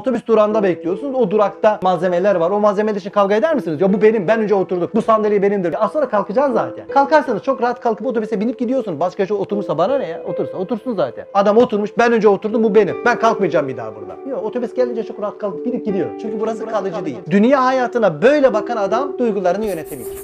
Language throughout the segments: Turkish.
Otobüs durağında bekliyorsunuz. O durakta malzemeler var. O malzemeler için kavga eder misiniz? Ya bu benim. Ben önce oturduk. Bu sandalye benimdir. Az sonra kalkacaksın zaten. Kalkarsanız çok rahat kalkıp otobüse binip gidiyorsun. Başka şey oturursa bana ne ya? Otursa otursun zaten. Adam oturmuş. Ben önce oturdum. Bu benim. Ben kalkmayacağım bir daha burada. Yok otobüs gelince çok rahat kalkıp binip gidiyor. Çünkü burası kalıcı değil. Dünya hayatına böyle bakan adam duygularını yönetebilir.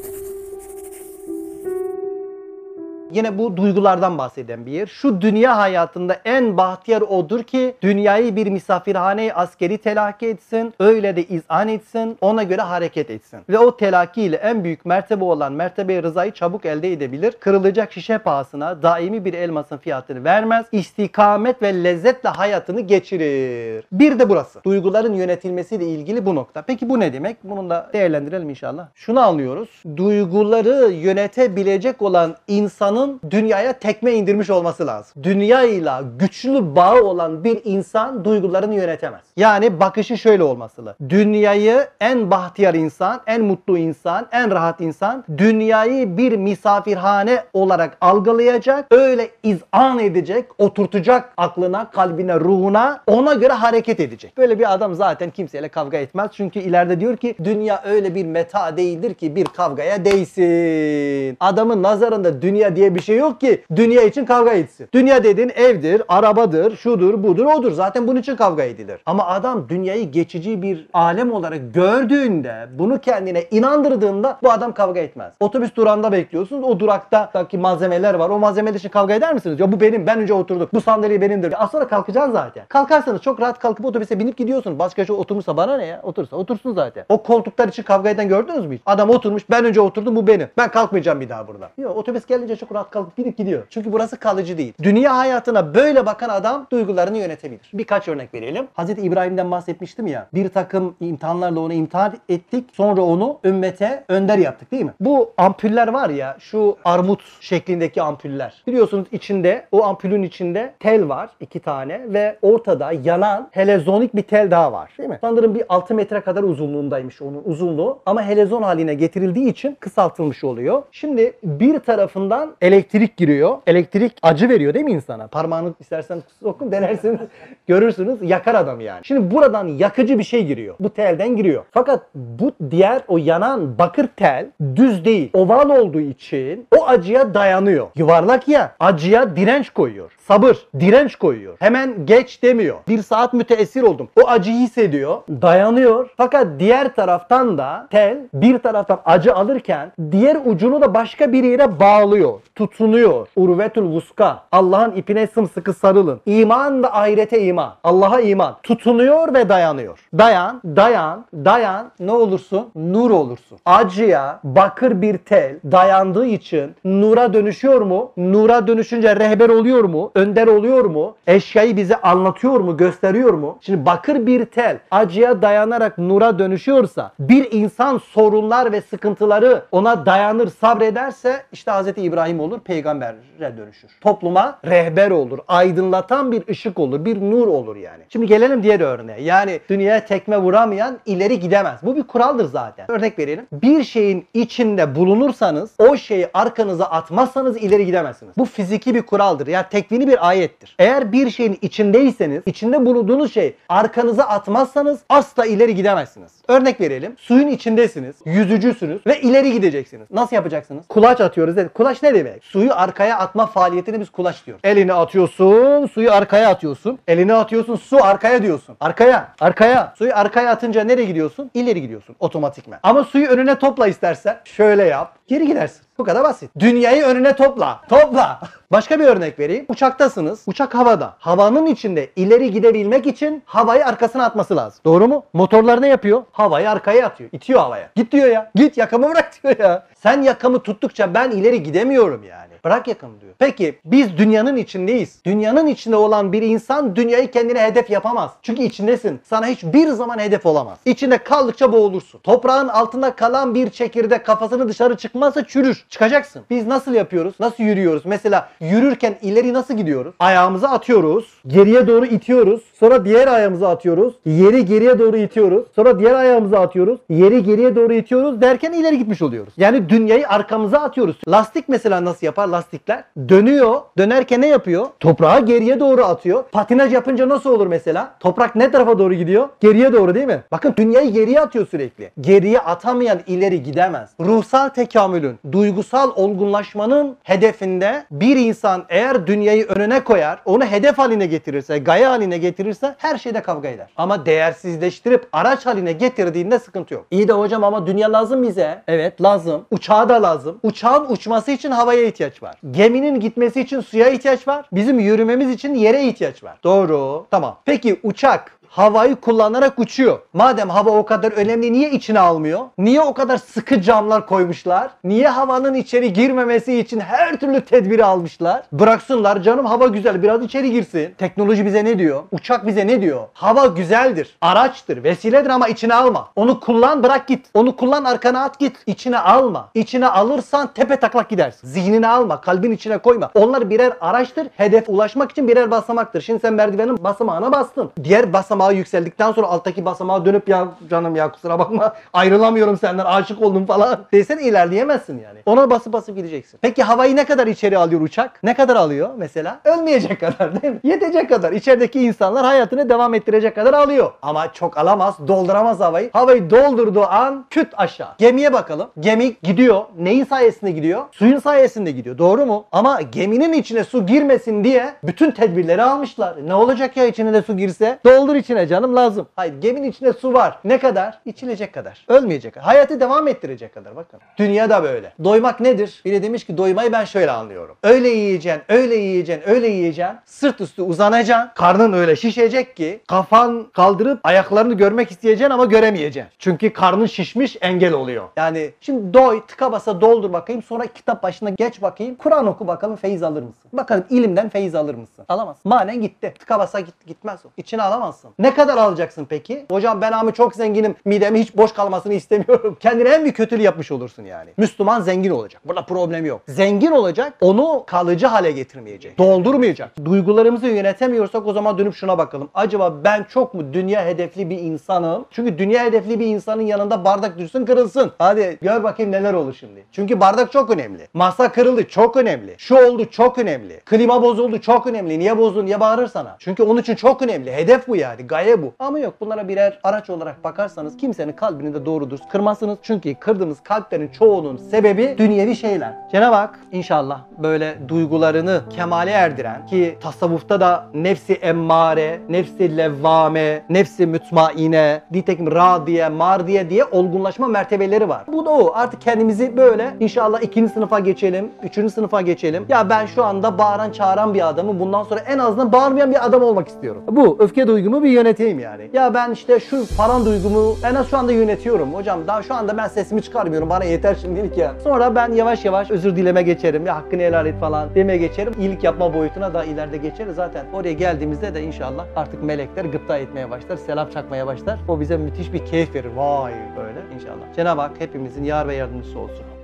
Yine bu duygulardan bahseden bir yer. Şu dünya hayatında en bahtiyar odur ki dünyayı bir misafirhane askeri telakki etsin, öyle de izan etsin, ona göre hareket etsin. Ve o telakki ile en büyük mertebe olan mertebe rızayı çabuk elde edebilir. Kırılacak şişe pahasına daimi bir elmasın fiyatını vermez. İstikamet ve lezzetle hayatını geçirir. Bir de burası. Duyguların yönetilmesiyle ilgili bu nokta. Peki bu ne demek? Bunu da değerlendirelim inşallah. Şunu anlıyoruz. Duyguları yönetebilecek olan insanın dünyaya tekme indirmiş olması lazım. Dünyayla güçlü bağı olan bir insan duygularını yönetemez. Yani bakışı şöyle olması lazım. Dünyayı en bahtiyar insan, en mutlu insan, en rahat insan dünyayı bir misafirhane olarak algılayacak, öyle izan edecek, oturtacak aklına, kalbine, ruhuna, ona göre hareket edecek. Böyle bir adam zaten kimseyle kavga etmez. Çünkü ileride diyor ki dünya öyle bir meta değildir ki bir kavgaya değsin. Adamın nazarında dünya diye bir şey yok ki dünya için kavga etsin. Dünya dediğin evdir, arabadır, şudur, budur, odur. Zaten bunun için kavga edilir. Ama adam dünyayı geçici bir alem olarak gördüğünde, bunu kendine inandırdığında bu adam kavga etmez. Otobüs durağında bekliyorsunuz. O duraktaki malzemeler var. O malzemeler için kavga eder misiniz? Ya bu benim. Ben önce oturduk. Bu sandalye benimdir. Az sonra kalkacaksın zaten. Kalkarsanız çok rahat kalkıp otobüse binip gidiyorsun. Başka şey oturursa bana ne ya? Otursa otursun zaten. O koltuklar için kavga eden gördünüz mü hiç? Adam oturmuş. Ben önce oturdum. Bu benim. Ben kalkmayacağım bir daha burada. Yok otobüs gelince çok kalkıp binip gidiyor. Çünkü burası kalıcı değil. Dünya hayatına böyle bakan adam duygularını yönetebilir. Birkaç örnek verelim. Hazreti İbrahim'den bahsetmiştim ya. Bir takım imtihanlarla onu imtihan ettik. Sonra onu ümmete önder yaptık değil mi? Bu ampuller var ya şu armut şeklindeki ampuller. Biliyorsunuz içinde o ampulün içinde tel var iki tane ve ortada yanan helezonik bir tel daha var. Değil mi? Sanırım bir 6 metre kadar uzunluğundaymış onun uzunluğu. Ama helezon haline getirildiği için kısaltılmış oluyor. Şimdi bir tarafından elektrik giriyor. Elektrik acı veriyor değil mi insana? Parmağını istersen sokun denersiniz. Görürsünüz yakar adam yani. Şimdi buradan yakıcı bir şey giriyor. Bu telden giriyor. Fakat bu diğer o yanan bakır tel düz değil. Oval olduğu için o acıya dayanıyor. Yuvarlak ya acıya direnç koyuyor. Sabır, direnç koyuyor. Hemen geç demiyor. Bir saat müteessir oldum. O acıyı hissediyor. Dayanıyor. Fakat diğer taraftan da tel bir taraftan acı alırken diğer ucunu da başka bir yere bağlıyor. Tutunuyor. Urvetül vuska. Allah'ın ipine sımsıkı sarılın. İman ve ahirete iman. Allah'a iman. Tutunuyor ve dayanıyor. Dayan, dayan, dayan. Ne olursun? Nur olursun. Acıya bakır bir tel dayandığı için nura dönüşüyor mu? Nura dönüşünce rehber oluyor mu? Önder oluyor mu? Eşyayı bize anlatıyor mu? Gösteriyor mu? Şimdi bakır bir tel acıya dayanarak nura dönüşüyorsa bir insan sorunlar ve sıkıntıları ona dayanır sabrederse işte Hz. İbrahim olur peygambere dönüşür. Topluma rehber olur. Aydınlatan bir ışık olur. Bir nur olur yani. Şimdi gelelim diğer örneğe. Yani dünyaya tekme vuramayan ileri gidemez. Bu bir kuraldır zaten. Örnek verelim. Bir şeyin içinde bulunursanız o şeyi arkanıza atmazsanız ileri gidemezsiniz. Bu fiziki bir kuraldır. Yani tekvini bir ayettir. Eğer bir şeyin içindeyseniz içinde bulunduğunuz şey arkanıza atmazsanız asla ileri gidemezsiniz. Örnek verelim. Suyun içindesiniz. Yüzücüsünüz ve ileri gideceksiniz. Nasıl yapacaksınız? Kulaç atıyoruz. dedi. Kulaç ne demek? Suyu arkaya atma faaliyetini biz kulaç diyoruz. Elini atıyorsun, suyu arkaya atıyorsun. Elini atıyorsun, su arkaya diyorsun. Arkaya, arkaya. Suyu arkaya atınca nereye gidiyorsun? İleri gidiyorsun otomatikmen. Ama suyu önüne topla istersen şöyle yap. Geri gidersin. Bu kadar basit. Dünyayı önüne topla. Topla. Başka bir örnek vereyim. Uçaktasınız. Uçak havada. Havanın içinde ileri gidebilmek için havayı arkasına atması lazım. Doğru mu? Motorlar ne yapıyor? Havayı arkaya atıyor. İtiyor havaya. Git diyor ya. Git yakamı bırak diyor ya. Sen yakamı tuttukça ben ileri gidemiyorum yani. Bırak yakamı diyor. Peki biz dünyanın içindeyiz. Dünyanın içinde olan bir insan dünyayı kendine hedef yapamaz. Çünkü içindesin. Sana hiçbir zaman hedef olamaz. İçinde kaldıkça boğulursun. Toprağın altında kalan bir çekirdek kafasını dışarı çıkmazsa çürür. Çıkacaksın. Biz nasıl yapıyoruz? Nasıl yürüyoruz? Mesela yürürken ileri nasıl gidiyoruz? Ayağımızı atıyoruz. Geriye doğru itiyoruz. Sonra diğer ayağımızı atıyoruz. Yeri geriye doğru itiyoruz. Sonra diğer ayağımızı atıyoruz. Yeri geriye doğru itiyoruz derken ileri gitmiş oluyoruz. Yani dünyayı arkamıza atıyoruz. Lastik mesela nasıl yapar lastikler? Dönüyor. Dönerken ne yapıyor? Toprağı geriye doğru atıyor. Patinaj yapınca nasıl olur mesela? Toprak ne tarafa doğru gidiyor? Geriye doğru değil mi? Bakın dünyayı geriye atıyor sürekli. Geriye atamayan ileri gidemez. Ruhsal tekamülün, duygusal olgunlaşmanın hedefinde bir insan eğer dünyayı önüne koyar, onu hedef haline getirirse, gaye haline getirirse her şeyde kavga eder. Ama değersizleştirip araç haline getirdiğinde sıkıntı yok. İyi de hocam ama dünya lazım bize. Evet lazım. Uçağa da lazım. Uçağın uçması için havaya ihtiyaç var. Geminin gitmesi için suya ihtiyaç var. Bizim yürümemiz için yere ihtiyaç var. Doğru. Tamam. Peki uçak havayı kullanarak uçuyor. Madem hava o kadar önemli niye içine almıyor? Niye o kadar sıkı camlar koymuşlar? Niye havanın içeri girmemesi için her türlü tedbiri almışlar? Bıraksınlar canım hava güzel biraz içeri girsin. Teknoloji bize ne diyor? Uçak bize ne diyor? Hava güzeldir, araçtır, vesiledir ama içine alma. Onu kullan bırak git. Onu kullan arkana at git. İçine alma. İçine alırsan tepe taklak gidersin. Zihnine alma, kalbin içine koyma. Onlar birer araçtır. Hedef ulaşmak için birer basamaktır. Şimdi sen merdivenin basamağına bastın. Diğer basamağa yükseldikten sonra alttaki basamağa dönüp ya canım ya kusura bakma ayrılamıyorum senden aşık oldum falan desen ilerleyemezsin yani. Ona basıp basıp gideceksin. Peki havayı ne kadar içeri alıyor uçak? Ne kadar alıyor mesela? Ölmeyecek kadar değil mi? Yetecek kadar. İçerideki insanlar hayatını devam ettirecek kadar alıyor. Ama çok alamaz, dolduramaz havayı. Havayı doldurduğu an küt aşağı. Gemiye bakalım. Gemi gidiyor. Neyin sayesinde gidiyor? Suyun sayesinde gidiyor. Doğru mu? Ama geminin içine su girmesin diye bütün tedbirleri almışlar. Ne olacak ya içine de su girse? Doldur içine canım lazım. Hayır geminin içinde su var. Ne kadar? İçilecek kadar. Ölmeyecek kadar. Hayatı devam ettirecek kadar. Bakın. Dünya da böyle. Doymak nedir? Biri demiş ki doymayı ben şöyle anlıyorum. Öyle yiyeceksin, öyle yiyeceksin, öyle yiyeceksin. Sırt üstü uzanacaksın. Karnın öyle şişecek ki kafan kaldırıp ayaklarını görmek isteyeceksin ama göremeyeceksin. Çünkü karnın şişmiş engel oluyor. Yani şimdi doy, tıka basa doldur bakayım. Sonra kitap başına geç bakayım. Kur'an oku bakalım feyiz alır mısın? Bakalım ilimden feyiz alır mısın? Alamazsın. Manen gitti. Tıka basa git, gitmez o. İçine alamazsın. Ne kadar alacaksın peki? Hocam ben abi çok zenginim. Midemi hiç boş kalmasını istemiyorum. Kendine en bir kötülüğü yapmış olursun yani. Müslüman zengin olacak. Burada problem yok. Zengin olacak. Onu kalıcı hale getirmeyecek. Doldurmayacak. Duygularımızı yönetemiyorsak o zaman dönüp şuna bakalım. Acaba ben çok mu dünya hedefli bir insanım? Çünkü dünya hedefli bir insanın yanında bardak düşsün kırılsın. Hadi gör bakayım neler olur şimdi. Çünkü bardak çok önemli. Masa kırıldı çok önemli. Şu oldu çok önemli. Klima bozuldu çok önemli. Niye bozdun niye bağırır sana? Çünkü onun için çok önemli. Hedef bu yani. Gaye bu. Ama yok bunlara birer araç olarak bakarsanız kimsenin kalbini de doğru dürüst kırmazsınız. Çünkü kırdığımız kalplerin çoğunun sebebi dünyevi şeyler. Cenab-ı Hak inşallah böyle duygularını kemale erdiren ki tasavvufta da nefsi emmare, nefsi levvame, nefsi mütmaine, nitekim radiye, mardiye diye olgunlaşma mertebeleri var. Bu da o. Artık kendimizi böyle inşallah ikinci sınıfa geçelim, üçüncü sınıfa geçelim. Ya ben şu anda bağıran çağıran bir adamım. Bundan sonra en azından bağırmayan bir adam olmak istiyorum. Bu öfke duygumu bir yöneteyim yani. Ya ben işte şu falan duygumu en az şu anda yönetiyorum. Hocam daha şu anda ben sesimi çıkarmıyorum. Bana yeter şimdilik ya. Sonra ben yavaş yavaş özür dileme geçerim. Ya hakkını helal et falan demeye geçerim. İyilik yapma boyutuna da ileride geçeriz. Zaten oraya geldiğimizde de inşallah artık melekler gıpta etmeye başlar. Selam çakmaya başlar. O bize müthiş bir keyif verir. Vay böyle inşallah. Cenab-ı Hak hepimizin yar ve yardımcısı olsun.